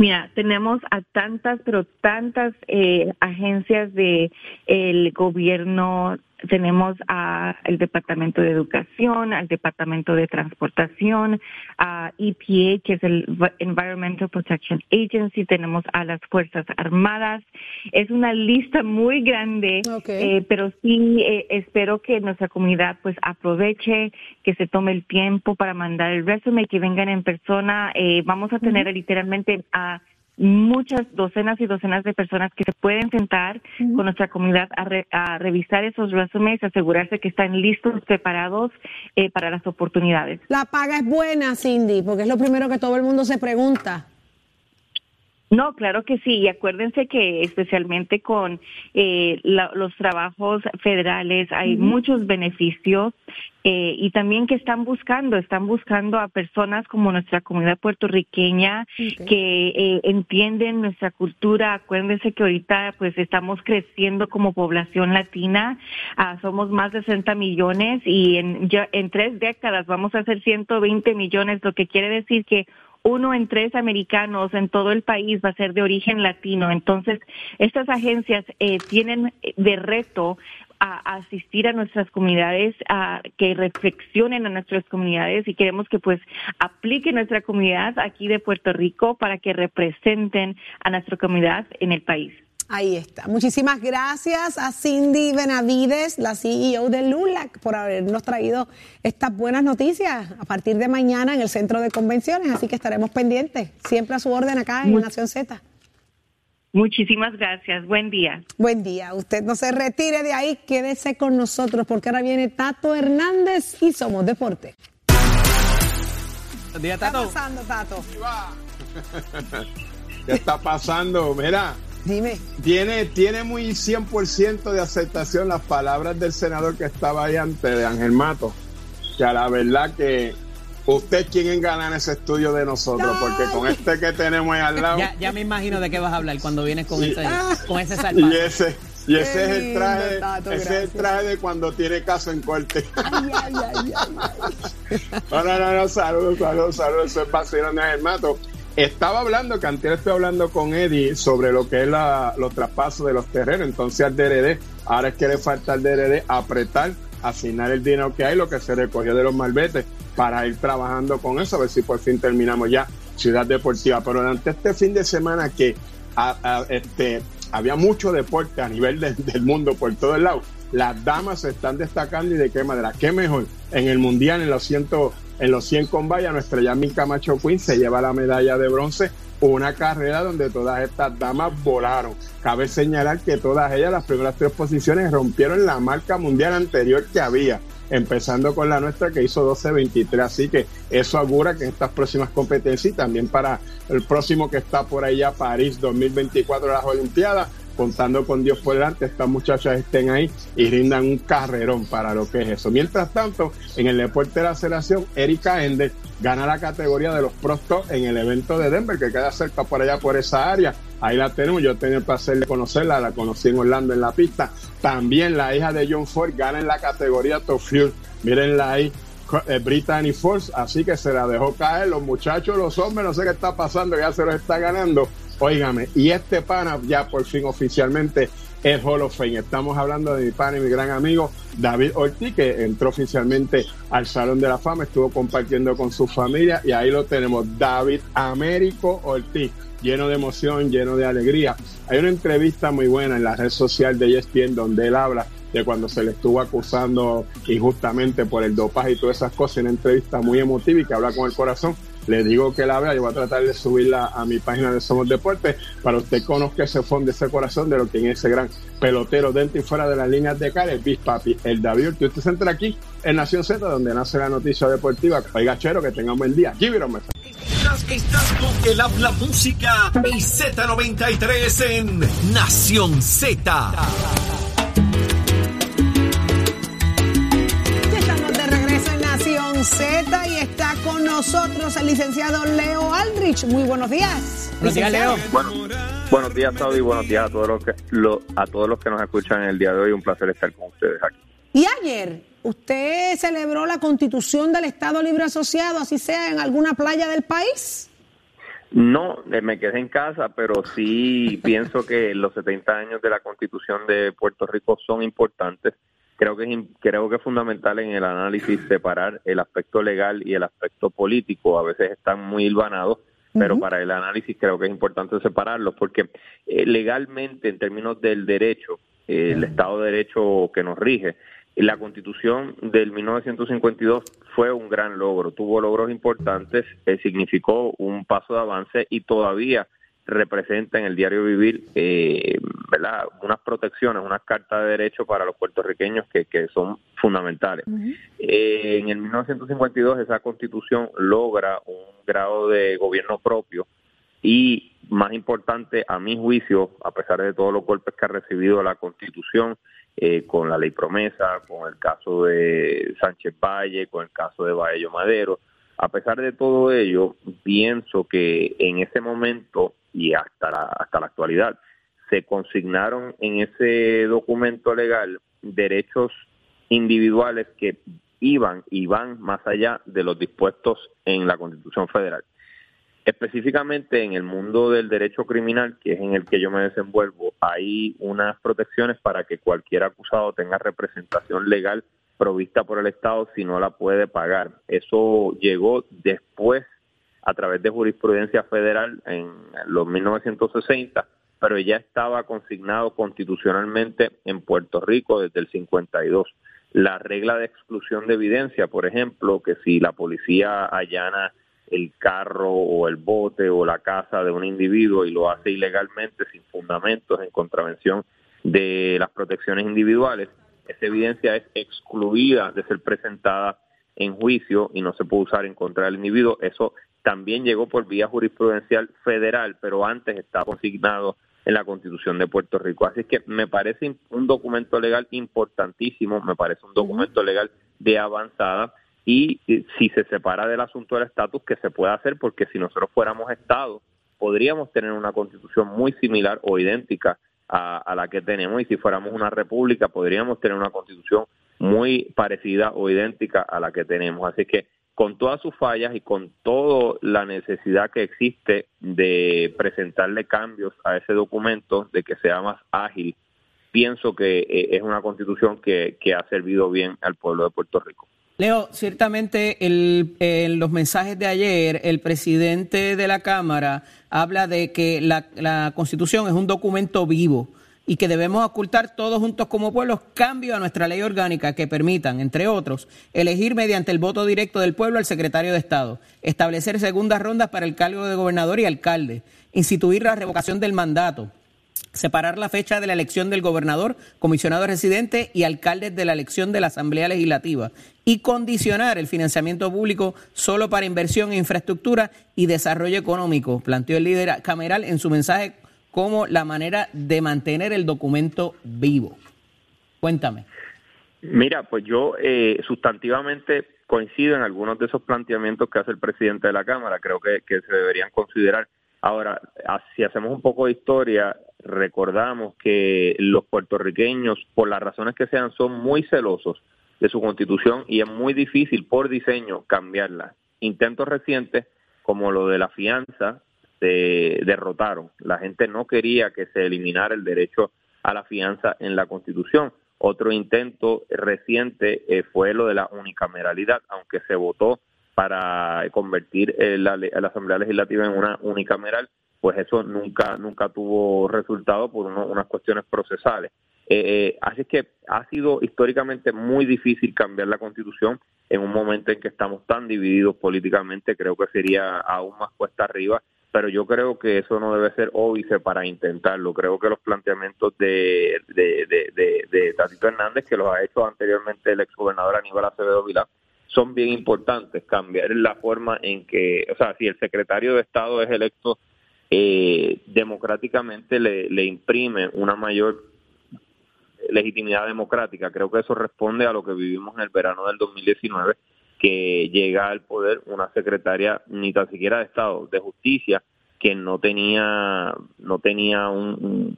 Mira, tenemos a tantas, pero tantas eh, agencias de el gobierno. Tenemos a el Departamento de Educación, al Departamento de Transportación, a EPA, que es el Environmental Protection Agency. Tenemos a las Fuerzas Armadas. Es una lista muy grande, eh, pero sí eh, espero que nuestra comunidad pues aproveche, que se tome el tiempo para mandar el resumen, que vengan en persona. Eh, vamos a tener literalmente a muchas docenas y docenas de personas que se pueden sentar con nuestra comunidad a, re- a revisar esos resúmenes, asegurarse que están listos, preparados eh, para las oportunidades. La paga es buena, Cindy, porque es lo primero que todo el mundo se pregunta. No, claro que sí. Y acuérdense que especialmente con eh, la, los trabajos federales hay muchos beneficios eh, y también que están buscando, están buscando a personas como nuestra comunidad puertorriqueña que eh, entienden nuestra cultura. Acuérdense que ahorita pues estamos creciendo como población latina, ah, somos más de 60 millones y en, ya, en tres décadas vamos a ser 120 millones, lo que quiere decir que uno en tres americanos en todo el país va a ser de origen latino. Entonces, estas agencias eh, tienen de reto a, asistir a nuestras comunidades, a que reflexionen a nuestras comunidades y queremos que pues aplique nuestra comunidad aquí de Puerto Rico para que representen a nuestra comunidad en el país. Ahí está. Muchísimas gracias a Cindy Benavides, la CEO de LULAC, por habernos traído estas buenas noticias a partir de mañana en el centro de convenciones. Así que estaremos pendientes, siempre a su orden acá en Nación Z. Muchísimas gracias. Buen día. Buen día. Usted no se retire de ahí, quédese con nosotros porque ahora viene Tato Hernández y Somos Deporte. Buen día, ¿Qué está Tato. pasando, Tato? ¿Qué está pasando? Mira, Dime. tiene, tiene muy 100% de aceptación las palabras del senador que estaba ahí antes de Ángel Mato, que a la verdad que usted es quien gana en ese estudio de nosotros, porque con este que tenemos ahí al lado, Ya, ya me imagino de qué vas a hablar cuando vienes con Y- ese, con ese y ese, y ese es el traje, Tato, ese es el traje de cuando tiene caso en corte. Ay, ay, ay, ay. No, no, no, no, saludos, saludos, saludos, eso es vacilón de Ángel Mato. Estaba hablando, que antes estoy hablando con Eddie sobre lo que es los traspasos de los terrenos, entonces al DRD, ahora es que le falta al DRD apretar, asignar el dinero que hay, lo que se recogió de los malbetes, para ir trabajando con eso, a ver si por fin terminamos ya Ciudad Deportiva. Pero durante este fin de semana que este, había mucho deporte a nivel de- del mundo por todo el lado, las damas se están destacando y de qué manera, qué mejor, en el Mundial, en los 100, en los 100 con valla, nuestra Yasmin Camacho Queen se lleva la medalla de bronce, una carrera donde todas estas damas volaron. Cabe señalar que todas ellas, las primeras tres posiciones, rompieron la marca mundial anterior que había, empezando con la nuestra que hizo 12.23. Así que eso augura que estas próximas competencias y también para el próximo que está por allá, París 2024, las Olimpiadas, contando con Dios por delante, estas muchachas estén ahí y rindan un carrerón para lo que es eso. Mientras tanto, en el deporte de la aceleración, Erika Ender gana la categoría de los prostos en el evento de Denver, que queda cerca por allá por esa área. Ahí la tenemos, yo tenía el placer de conocerla, la conocí en Orlando en la pista. También la hija de John Ford gana en la categoría Top Fuel. Mírenla ahí, eh, Brittany Force, así que se la dejó caer. Los muchachos, los hombres, no sé qué está pasando, ya se los está ganando. Óigame, y este pana ya por fin oficialmente es Hall of Fame. Estamos hablando de mi pana y mi gran amigo David Ortiz, que entró oficialmente al Salón de la Fama, estuvo compartiendo con su familia y ahí lo tenemos, David Américo Ortiz, lleno de emoción, lleno de alegría. Hay una entrevista muy buena en la red social de ESPN donde él habla de cuando se le estuvo acusando injustamente por el dopaje y todas esas cosas, una entrevista muy emotiva y que habla con el corazón. Le digo que la vea, yo voy a tratar de subirla a mi página de Somos Deportes para usted conozca ese fondo, ese corazón de lo que en ese gran pelotero dentro y fuera de las líneas de cara, el Big Papi, el David que usted se entra aquí en Nación Z, donde nace la noticia deportiva. Oiga, chero, que tenga un buen día. Give it. Estás, estás con el habla música y Z93 en Nación Z. Ya estamos de regreso en Nación Z y nosotros el licenciado Leo Aldrich. Muy buenos días. Buenos días, Leo. Licenciado. Bueno, buenos días, Saudi. Buenos días a todos los que lo- a todos los que nos escuchan en el día de hoy. Un placer estar con ustedes aquí. Y ayer usted celebró la constitución del Estado Libre Asociado, así sea en alguna playa del país. No, eh, me quedé en casa, pero sí pienso que los 70 años de la Constitución de Puerto Rico son importantes. Creo que es creo que es fundamental en el análisis separar el aspecto legal y el aspecto político. A veces están muy hilvanados, pero para el análisis creo que es importante separarlos porque eh, legalmente, en términos del derecho, eh, el Estado de Derecho que nos rige, la Constitución del 1952 fue un gran logro, tuvo logros importantes, eh, significó un paso de avance y todavía representa en el diario vivir eh, ¿verdad? unas protecciones, unas cartas de derecho para los puertorriqueños que, que son fundamentales. Eh, en el 1952 esa constitución logra un grado de gobierno propio y más importante, a mi juicio, a pesar de todos los golpes que ha recibido la Constitución, eh, con la ley promesa, con el caso de Sánchez Valle, con el caso de Baello Madero, a pesar de todo ello, pienso que en ese momento y hasta la, hasta la actualidad se consignaron en ese documento legal derechos individuales que iban y van más allá de los dispuestos en la Constitución Federal. Específicamente en el mundo del derecho criminal, que es en el que yo me desenvuelvo, hay unas protecciones para que cualquier acusado tenga representación legal provista por el Estado si no la puede pagar. Eso llegó después a través de jurisprudencia federal en los 1960, pero ya estaba consignado constitucionalmente en Puerto Rico desde el 52 la regla de exclusión de evidencia, por ejemplo, que si la policía allana el carro o el bote o la casa de un individuo y lo hace ilegalmente sin fundamentos en contravención de las protecciones individuales, esa evidencia es excluida de ser presentada en juicio y no se puede usar en contra del individuo. Eso también llegó por vía jurisprudencial federal, pero antes estaba consignado en la Constitución de Puerto Rico. Así que me parece un documento legal importantísimo, me parece un documento legal de avanzada y si se separa del asunto del estatus, que se pueda hacer, porque si nosotros fuéramos Estado, podríamos tener una constitución muy similar o idéntica a, a, la que tenemos y si fuéramos una república podríamos tener una constitución muy parecida o idéntica a la que tenemos. Así que con todas sus fallas y con toda la necesidad que existe de presentarle cambios a ese documento, de que sea más ágil, pienso que eh, es una constitución que, ha servido bien al pueblo de Puerto Rico. Leo, ciertamente en los mensajes de ayer, el presidente de la Cámara habla de que la, la constitución es un documento vivo y que debemos ocultar todos juntos como pueblos cambios a nuestra ley orgánica que permitan, entre otros, elegir mediante el voto directo del pueblo al secretario de Estado, establecer segundas rondas para el cargo de gobernador y alcalde, instituir la revocación del mandato, separar la fecha de la elección del gobernador, comisionado residente y alcaldes de la elección de la Asamblea Legislativa y condicionar el financiamiento público solo para inversión en infraestructura y desarrollo económico, planteó el líder cameral en su mensaje como la manera de mantener el documento vivo. Cuéntame. Mira, pues yo eh, sustantivamente coincido en algunos de esos planteamientos que hace el presidente de la Cámara, creo que, se deberían considerar. Ahora, si hacemos un poco de historia, recordamos que los puertorriqueños, por las razones que sean, son muy celosos de su constitución y es muy difícil por diseño cambiarla. Intentos recientes, como lo de la fianza, se derrotaron. La gente no quería que se eliminara el derecho a la fianza en la Constitución. Otro intento reciente eh, fue lo de la unicameralidad, aunque se votó para convertir la, la, Asamblea Legislativa en una unicameral, pues eso nunca nunca tuvo resultado por unas cuestiones procesales. Eh, eh, así que ha sido históricamente muy difícil cambiar la Constitución en un momento en que estamos tan divididos políticamente, creo que sería aún más cuesta arriba pero yo creo que eso no debe ser óbice para intentarlo. Creo que los planteamientos de, de, Hernández, que los ha hecho anteriormente el exgobernador Aníbal Acevedo Vilá, son bien importantes. Cambiar la forma en que, o sea, si el secretario de Estado es electo eh, democráticamente, le imprime una mayor legitimidad democrática. Creo que eso responde a lo que vivimos en el verano del 2019 que llega al poder una secretaria ni tan siquiera de Estado de Justicia que no tenía no tenía un,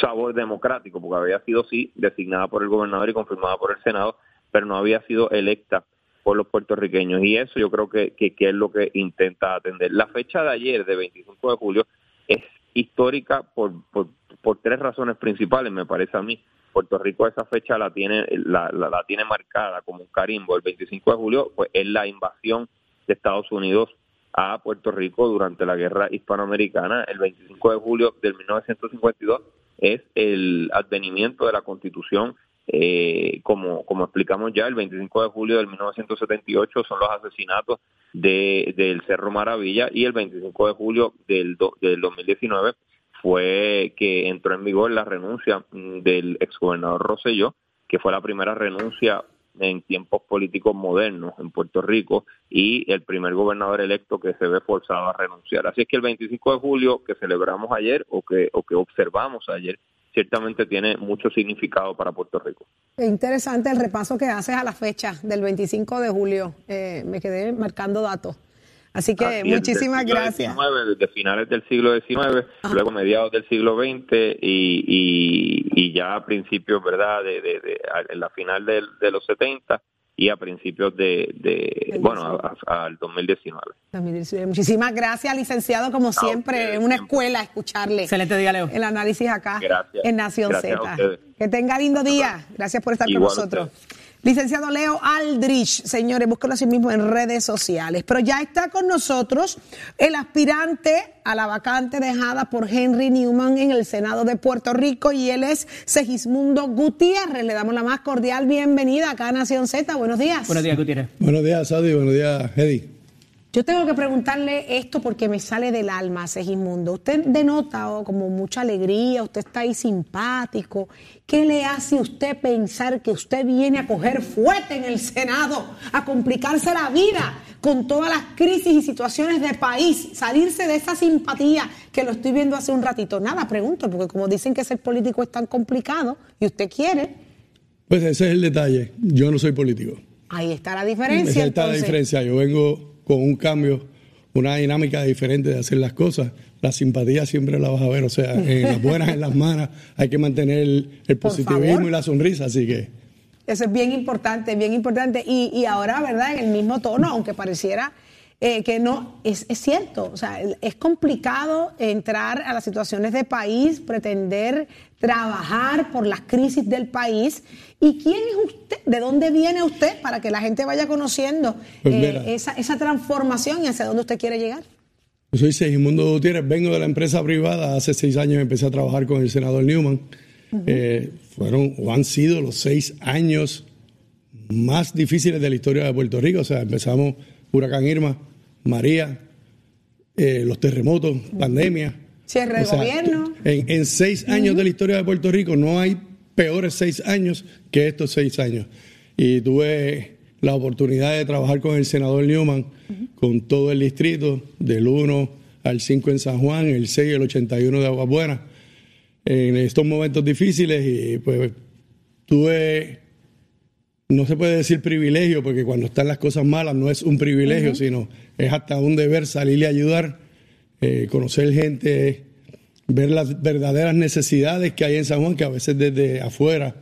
sabor democrático porque había sido sí designada por el gobernador y confirmada por el Senado pero no había sido electa por los puertorriqueños y eso yo creo que, que, que es lo que intenta atender. La fecha de ayer, de 25 de julio, es histórica por, por, por tres razones principales, me parece a mí. Puerto Rico esa fecha la tiene la, la, tiene marcada como un carimbo. El 25 de julio pues es la invasión de Estados Unidos a Puerto Rico durante la guerra hispanoamericana. El 25 de julio del 1952 es el advenimiento de la Constitución. Eh, como, como explicamos ya, el 25 de julio del 1978 son los asesinatos de, del Cerro Maravilla y el 25 de julio del, del 2019 fue que entró en vigor la renuncia mm, del exgobernador Rosselló, que fue la primera renuncia en tiempos políticos modernos en Puerto Rico y el primer gobernador electo que se ve forzado a renunciar. Así es que el 25 de julio que celebramos ayer o que, observamos ayer ciertamente tiene mucho significado para Puerto Rico. Es interesante el repaso que haces a la fecha del 25 de julio. Eh, me quedé marcando datos. Así que muchísimas gracias. desde finales del siglo XIX, luego mediados del siglo XX y, y, ya a principios, ¿verdad?, de, de, en la final de, de los 70 y a principios de, de bueno, al 2019. Muchísimas gracias, licenciado, como siempre, en una escuela escucharle. Excelente día, Leo. El análisis acá en Nación Z. Que tenga lindo día. Gracias por estar con nosotros. Licenciado Leo Aldrich, señores, búsquelo así mismo en redes sociales. Pero ya está con nosotros el aspirante a la vacante dejada por Henry Newman en el Senado de Puerto Rico y él es Segismundo Gutiérrez. Le damos la más cordial bienvenida acá a Nación Z. Buenos días. Buenos días, Gutiérrez. Buenos días, Saudi. Buenos días, Eddie. Yo tengo que preguntarle esto porque me sale del alma, Segismundo. Usted denota oh, como mucha alegría, usted está ahí simpático. ¿Qué le hace a usted pensar que usted viene a coger fuerte en el Senado, a complicarse la vida con todas las crisis y situaciones del país, salirse de esa simpatía que lo estoy viendo hace un ratito? Nada, pregunto, porque como dicen que ser político es tan complicado y usted quiere. Pues ese es el detalle. Yo no soy político. Ahí está la diferencia. Ahí está la diferencia. Yo vengo con un cambio, una dinámica diferente de hacer las cosas. La simpatía siempre la vas a ver, o sea, en las buenas, en las malas, hay que mantener el, positivismo y la sonrisa, así que... Eso es bien importante, bien importante. Y, y ahora, ¿verdad? En el mismo tono, aunque pareciera eh, que no, es, es, cierto, o sea, es complicado entrar a las situaciones de país, pretender trabajar por las crisis del país. ¿Y quién es usted? ¿De dónde viene usted para que la gente vaya conociendo pues eh, esa, esa transformación y hacia dónde usted quiere llegar? Yo soy Segismundo Gutiérrez, vengo de la empresa privada, hace seis años empecé a trabajar con el senador Newman. Eh, fueron o han sido los seis años más difíciles de la historia de Puerto Rico, o sea, empezamos huracán Irma, María, eh, los terremotos, pandemia. Cierre de gobierno. En, seis años de la historia de Puerto Rico no hay peores seis años que estos seis años. Y tuve la oportunidad de trabajar con el senador Newman, con todo el distrito, del 1 al 5 en San Juan, el 6 y el 81 de Aguas Buenas, en estos momentos difíciles. Y pues tuve no se puede decir privilegio, porque cuando están las cosas malas no es un privilegio, sino es hasta un deber salir y ayudar, eh, conocer gente, ver las verdaderas necesidades que hay en San Juan, que a veces desde afuera,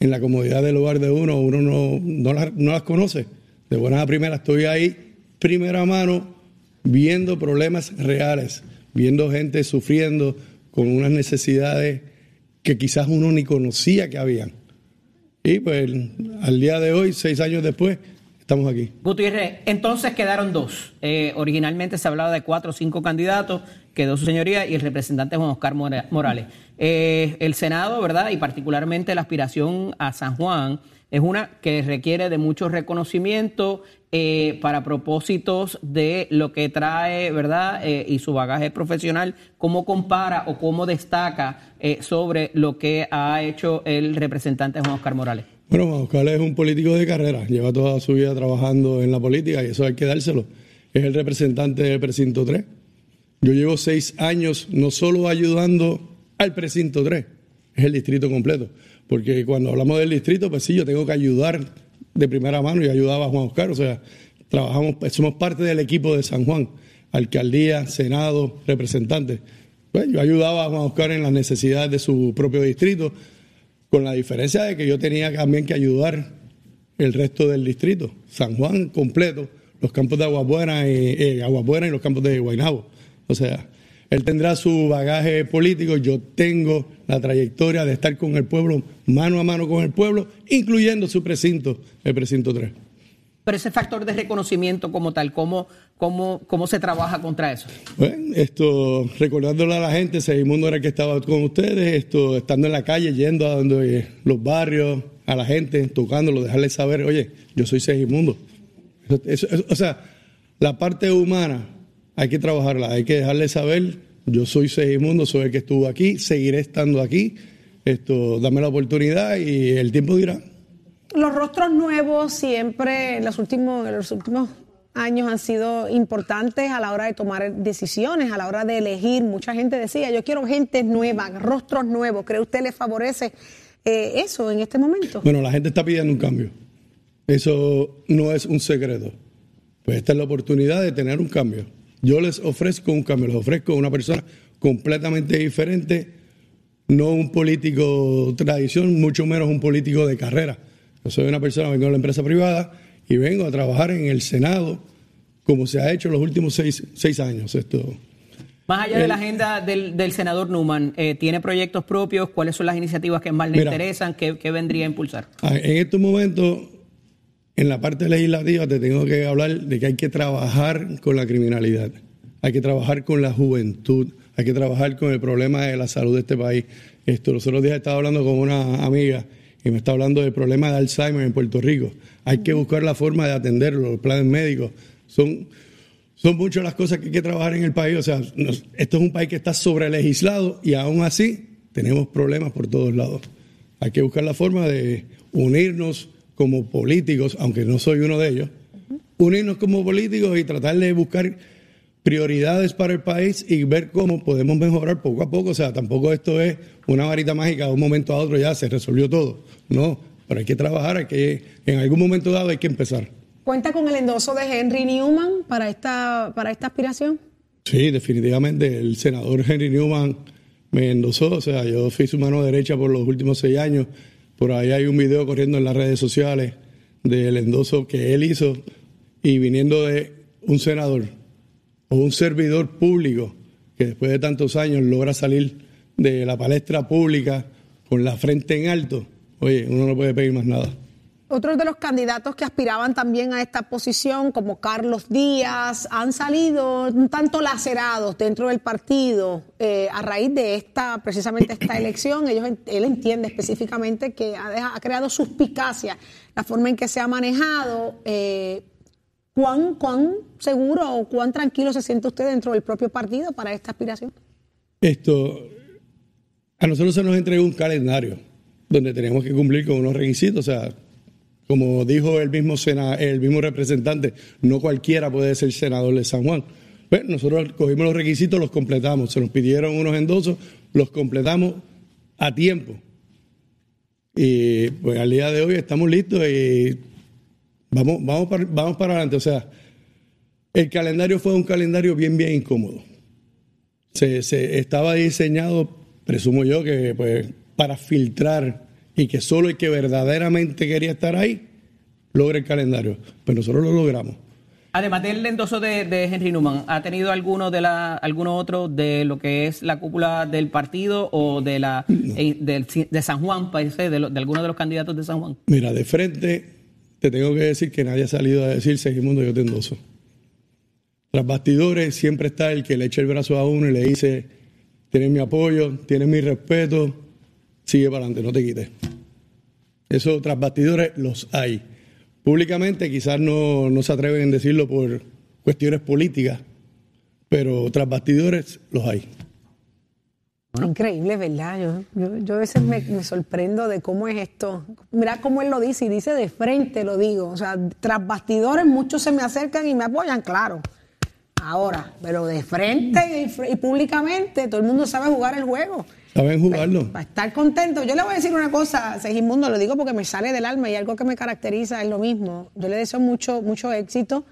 en la comodidad del hogar de uno, uno no, no, las, conoce. De buena a primera estoy ahí, primera mano, viendo problemas reales, viendo gente sufriendo con unas necesidades que quizás uno ni conocía que habían. Y pues al día de hoy, seis años después, estamos aquí. Gutiérrez, entonces quedaron dos. Eh, originalmente se hablaba de cuatro o cinco candidatos, quedó su señoría y el representante Juan Oscar Morales. Eh, el Senado, ¿verdad? Y particularmente la aspiración a San Juan es una que requiere de mucho reconocimiento eh, para propósitos de lo que trae, ¿verdad? Eh, y su bagaje profesional, cómo compara o cómo destaca eh, sobre lo que ha hecho el representante Juan Oscar Morales. Bueno, Juan Oscar es un político de carrera, lleva toda su vida trabajando en la política y eso hay que dárselo. Es el representante del precinto 3. Yo llevo seis años no solo ayudando al precinto 3, es el distrito completo porque cuando hablamos del distrito, pues sí, yo tengo que ayudar de primera mano y ayudaba a Juan Oscar, o sea, trabajamos, somos parte del equipo de San Juan, alcaldía, senado, representantes. Pues yo ayudaba a Juan Oscar en las necesidades de su propio distrito, con la diferencia de que yo tenía también que ayudar el resto del distrito, San Juan completo, los campos de Aguabuena y, eh, y los campos de Guaynabo. O sea, él tendrá su bagaje político, yo tengo la trayectoria de estar con el pueblo, mano a mano con el pueblo, incluyendo su precinto, el precinto 3. Pero ese factor de reconocimiento como tal, ¿cómo, cómo, cómo se trabaja contra eso? Bueno, esto, recordándole a la gente, Segimundo era el que estaba con ustedes, esto, estando en la calle, yendo a donde los barrios, a la gente, tocándolo, dejarles saber, oye, yo soy Segimundo. o sea, la parte humana hay que trabajarla, hay que dejarle saber, yo soy Segimundo, soy el que estuvo aquí, seguiré estando aquí, esto, dame la oportunidad y el tiempo dirá. Los rostros nuevos siempre en los últimos, en los últimos años han sido importantes a la hora de tomar decisiones, a la hora de elegir. Mucha gente decía, yo quiero gente nueva, rostros nuevos. ¿Cree usted le favorece eh, eso en este momento? Bueno, la gente está pidiendo un cambio. Eso no es un secreto. Pues esta es la oportunidad de tener un cambio. Yo les ofrezco un cambio, les ofrezco una persona completamente diferente, no un político tradición, mucho menos un político de carrera. Yo soy una persona, vengo de la empresa privada y vengo a trabajar en el Senado como se ha hecho en los últimos seis, seis años. Esto. Más allá de la agenda del, del senador Newman, eh, ¿tiene proyectos propios? ¿Cuáles son las iniciativas que más le Mira. interesan? ¿Qué, qué vendría a impulsar? Ah, En estos momentos, en la parte legislativa, te tengo que hablar de que hay que trabajar con la criminalidad, hay que trabajar con la juventud, hay que trabajar con el problema de la salud de este país. Esto, los otros días estaba hablando con una amiga y me está hablando del problema de Alzheimer en Puerto Rico. Hay que buscar la forma de atenderlo, los planes médicos. Son, son muchas las cosas que hay que trabajar en el país. O sea, esto es un país que está sobre legislado y aún así tenemos problemas por todos lados. Hay que buscar la forma de unirnos como políticos, aunque no soy uno de ellos, unirnos como políticos y tratar de buscar prioridades para el país y ver cómo podemos mejorar poco a poco. O sea, tampoco esto es una varita mágica, de un momento a otro ya se resolvió todo. No, pero hay que trabajar, hay que, en algún momento dado hay que empezar. ¿Cuenta con el endoso de Henry Newman para esta, para esta aspiración? Sí, definitivamente. El senador Henry Newman me endosó. O sea, yo fui su mano derecha por los últimos seis años. Por ahí hay un video corriendo en las redes sociales del endoso que él hizo y viniendo de un senador o un servidor público que después de tantos años logra salir de la palestra pública con la frente en alto. Oye, uno no puede pedir más nada. Otros de los candidatos que aspiraban también a esta posición, como Carlos Díaz, han salido un tanto lacerados dentro del partido eh, a raíz de esta, precisamente esta elección. Ellos, él entiende específicamente que ha creado suspicacia la forma en que se ha manejado. eh, ¿cuán, ¿Cuán seguro o cuán tranquilo se siente usted dentro del propio partido para esta aspiración? Esto, a nosotros se nos entregó un calendario donde tenemos que cumplir con unos requisitos. O sea, como dijo el mismo, sena- el mismo representante, no cualquiera puede ser senador de San Juan. Pues nosotros cogimos los requisitos, los completamos. Se nos pidieron unos endosos, los completamos a tiempo. Y pues al día de hoy estamos listos y vamos, vamos, para, vamos para adelante. O sea, el calendario fue un calendario bien, bien incómodo se, se estaba diseñado, presumo yo, que pues para filtrar y que solo el que verdaderamente quería estar ahí logre el calendario. Pues nosotros lo logramos. Además del endoso de, de Henry Newman, ¿ha tenido alguno de la, alguno otro de lo que es la cúpula del partido o de la eh, de San Juan, parece, de, lo- de alguno de los candidatos de San Juan? Mira, de frente te tengo que decir que nadie ha salido a decir Segimundo, yo te endoso. Tras bastidores siempre está el que le echa el brazo a uno y le dice, tienes mi apoyo, tienes mi respeto, sigue para adelante, no te quites. Eso tras bastidores los hay. Públicamente quizás no, no se atreven a decirlo por cuestiones políticas, pero tras bastidores los hay. Increíble, ¿verdad? Yo, yo, yo a veces me, me sorprendo de cómo es esto. Mira cómo él lo dice y dice de frente, lo digo. O sea, tras bastidores muchos se me acercan y me apoyan, claro. Ahora, pero de frente y, y públicamente, todo el mundo sabe jugar el juego. ¿Saben jugarlo? Para estar contento. Yo le voy a decir una cosa, Segismundo, lo digo porque me sale del alma y algo que me caracteriza es lo mismo. Yo le deseo mucho, mucho éxito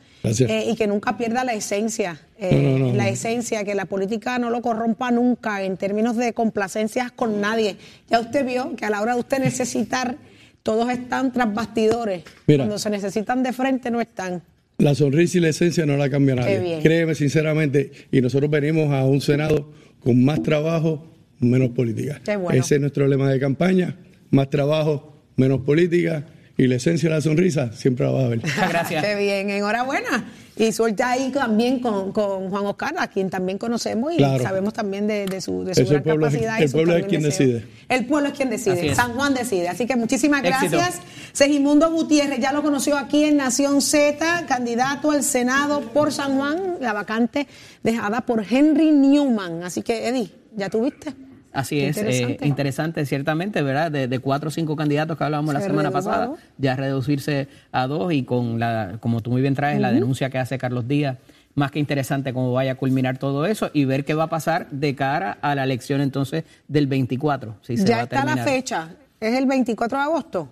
eh, y que nunca pierda la esencia. eh, No, no, no, la esencia, que la política no lo corrompa nunca en términos de complacencias con nadie. Ya usted vio que a la hora de usted necesitar, todos están tras bastidores. Mira. Cuando se necesitan de frente, no están. La sonrisa y la esencia no la cambia nadie. Créeme sinceramente. Y nosotros venimos a un Senado con más trabajo, menos política. Bueno. Ese es nuestro lema de campaña. Más trabajo, menos política. Y la esencia de la sonrisa siempre la va a haber. Muchas gracias. Qué bien, enhorabuena. Y suerte ahí también con, con Juan Oscar, a quien también conocemos y Claro. sabemos también de, de su, de su gran pueblo capacidad. y el su pueblo es quien deseo. decide. El pueblo es quien decide. es. San Juan decide. Así que muchísimas Éxito. gracias. Segimundo Gutiérrez, ya lo conoció aquí en Nación Z, candidato al Senado por San Juan, la vacante dejada por Henry Newman. Así que, Eddie, ¿ya tuviste? Así Qué es, eh, interesante. interesante. ciertamente, ¿verdad? De, de cuatro o cinco candidatos que hablábamos la Se semana pasada, ya reducirse a dos y con la, como tú muy bien traes, la denuncia que hace Carlos Díaz, más que interesante cómo vaya a culminar todo eso y ver qué va a pasar de cara a la elección entonces del 24. Si se va Ya a está la fecha, es el 24 de agosto,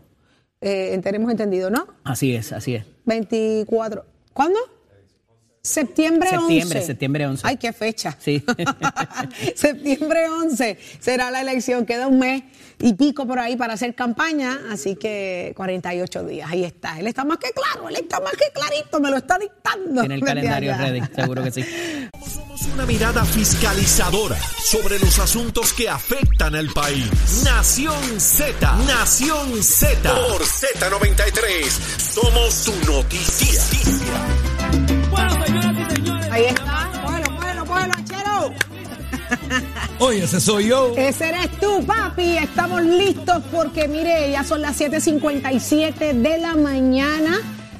eh, tenemos entendido, ¿no? Así es, así es. 24. ¿Cuándo? Septiembre 11. Septiembre, septiembre 11. Ay, qué fecha. Sí. Septiembre 11 será la elección. Queda un mes y pico por ahí para hacer campaña, así que 48 días. Ahí está. Él está más que claro, él está más que clarito, me lo está dictando. Tiene el calendario ready, seguro que sí. Somos una mirada fiscalizadora sobre los asuntos que afectan al país. Nación Z, Nación Z. Por Z93, somos su noticia. Ahí está. Cógelo, cógelo, cógelo, achero. Oye, ese soy yo. Ese eres tú, papi. Estamos listos porque, mire, ya son las 7:57 de la mañana.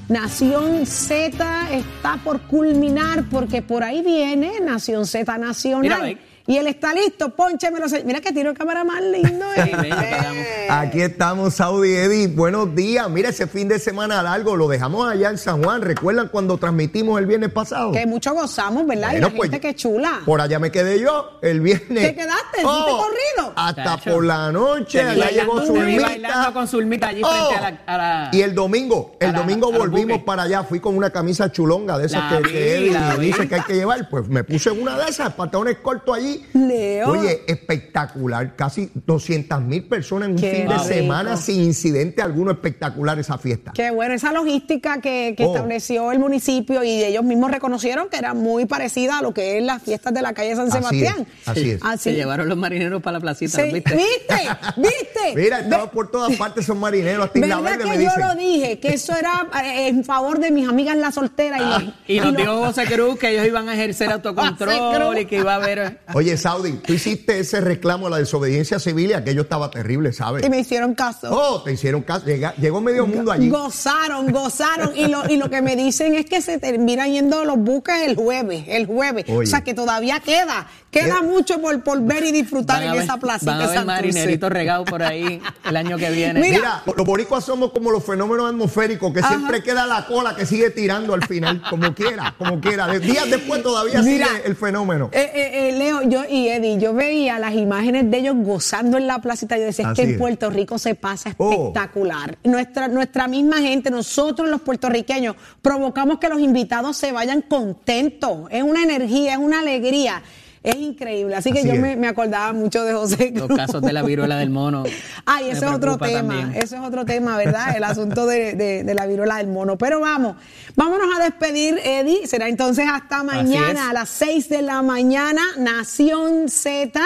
Nación Z está por culminar porque por ahí viene Nación Z Nacional. ahí. Y él está listo, pónchemelo. se- Mira que tiro de cámara más lindo. Eh. Aquí estamos, Saudi Eddie. Buenos días. Mira, ese fin de semana largo lo dejamos allá en San Juan. ¿Recuerdan cuando transmitimos el viernes pasado? Que mucho gozamos, ¿verdad? y Bueno, la pues, gente que chula. Por allá me quedé yo el viernes. ¿Te quedaste? ¿Fuiste corrido? Hasta Chacho. por la noche. Allá llegó Zulmita. bailando con Zulmita allí Oh. frente a la, a la- Y el domingo, el la- domingo volvimos para allá. Fui con una camisa chulonga de esas La que, vi, que Eddie la vi. dice que hay que llevar. Pues me puse una de esas, pantalones cortos allí. Leo. Oye, espectacular. Casi 200 mil personas en un Qué fin de rico. semana sin incidente alguno. Espectacular esa fiesta. Qué bueno, esa logística que, que Oh. estableció el municipio y ellos mismos reconocieron que era muy parecida a lo que es las fiestas de la calle San Así Sebastián. es, así es. Se llevaron los marineros para la placita, Sí, ¿viste? ¿Viste? ¿Viste? Mira, estaba por todas partes esos marineros. Hasta ¿Verdad Verde que me yo dicen. lo dije? Que eso era eh, en favor de mis amigas las solteras. Y, los- Ah, Y nos dijo José Cruz que ellos iban a ejercer autocontrol y que iba a haber... Oye, Saudi, tú hiciste ese reclamo a la desobediencia civil y aquello estaba terrible, ¿sabes? y me hicieron caso. Oh, te hicieron caso. Llega- llegó medio mundo allí. Gozaron, gozaron. Y lo, y lo que me dicen es que se terminan yendo los buques el jueves, el jueves. Oye. O sea que todavía queda, queda Eh. mucho por, por ver y disfrutar Van a en ver- esa placita van a ver marineritos regados por ahí el año que viene. Mira. Mira, los boricuas somos como los fenómenos atmosféricos, que Ajá. siempre queda la cola que sigue tirando al final, como quiera, como quiera. Días después todavía Mira. sigue el fenómeno. Eh, eh, eh, Leo, yo y Eddie, yo veía las imágenes de ellos gozando en la placita. Yo decía, es que en. Puerto Rico se pasa Oh. espectacular. Nuestra, nuestra misma gente, nosotros los puertorriqueños, provocamos que los invitados se vayan contentos. Es una energía, es una alegría. Es increíble. Así que Así yo me, me acordaba mucho de José Los casos de la viruela del mono. Ay, ese es otro tema, también. eso es otro tema, ¿verdad? El asunto de, de- de la viruela del mono. Pero vamos, vámonos a despedir, Eddie. Será entonces hasta mañana a las 6 de la mañana, Nación Z.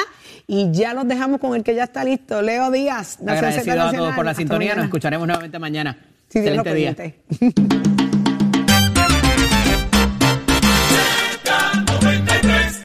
Y ya los dejamos con el que ya está listo, Leo Díaz. Nación Z a todos por la Hasta sintonía. Nos escucharemos nuevamente mañana. Si Dios lo Excelente día.